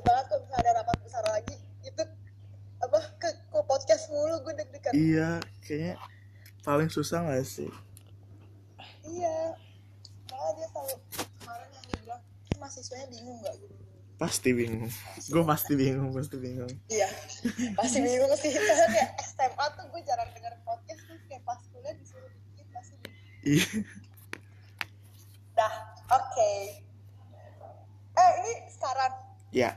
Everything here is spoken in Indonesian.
takut banget kalau misalnya ada rapat besar lagi. Itu apa ke, ke podcast mulu gue deg-degan. Iya kayaknya paling susah gak sih? Iya. Malah dia tahu kemarin yang dia bilang mahasiswanya bingung nggak? Gitu pasti bingung. Gue pasti bingung pasti bingung. Iya. Pasti bingung sih. Karena kayak SMA tuh gue jarang denger podcast tuh. Kayak pas kuliah disuruh bikin pasti bingung. iya. Dah oke. Eh ini saran Yeah.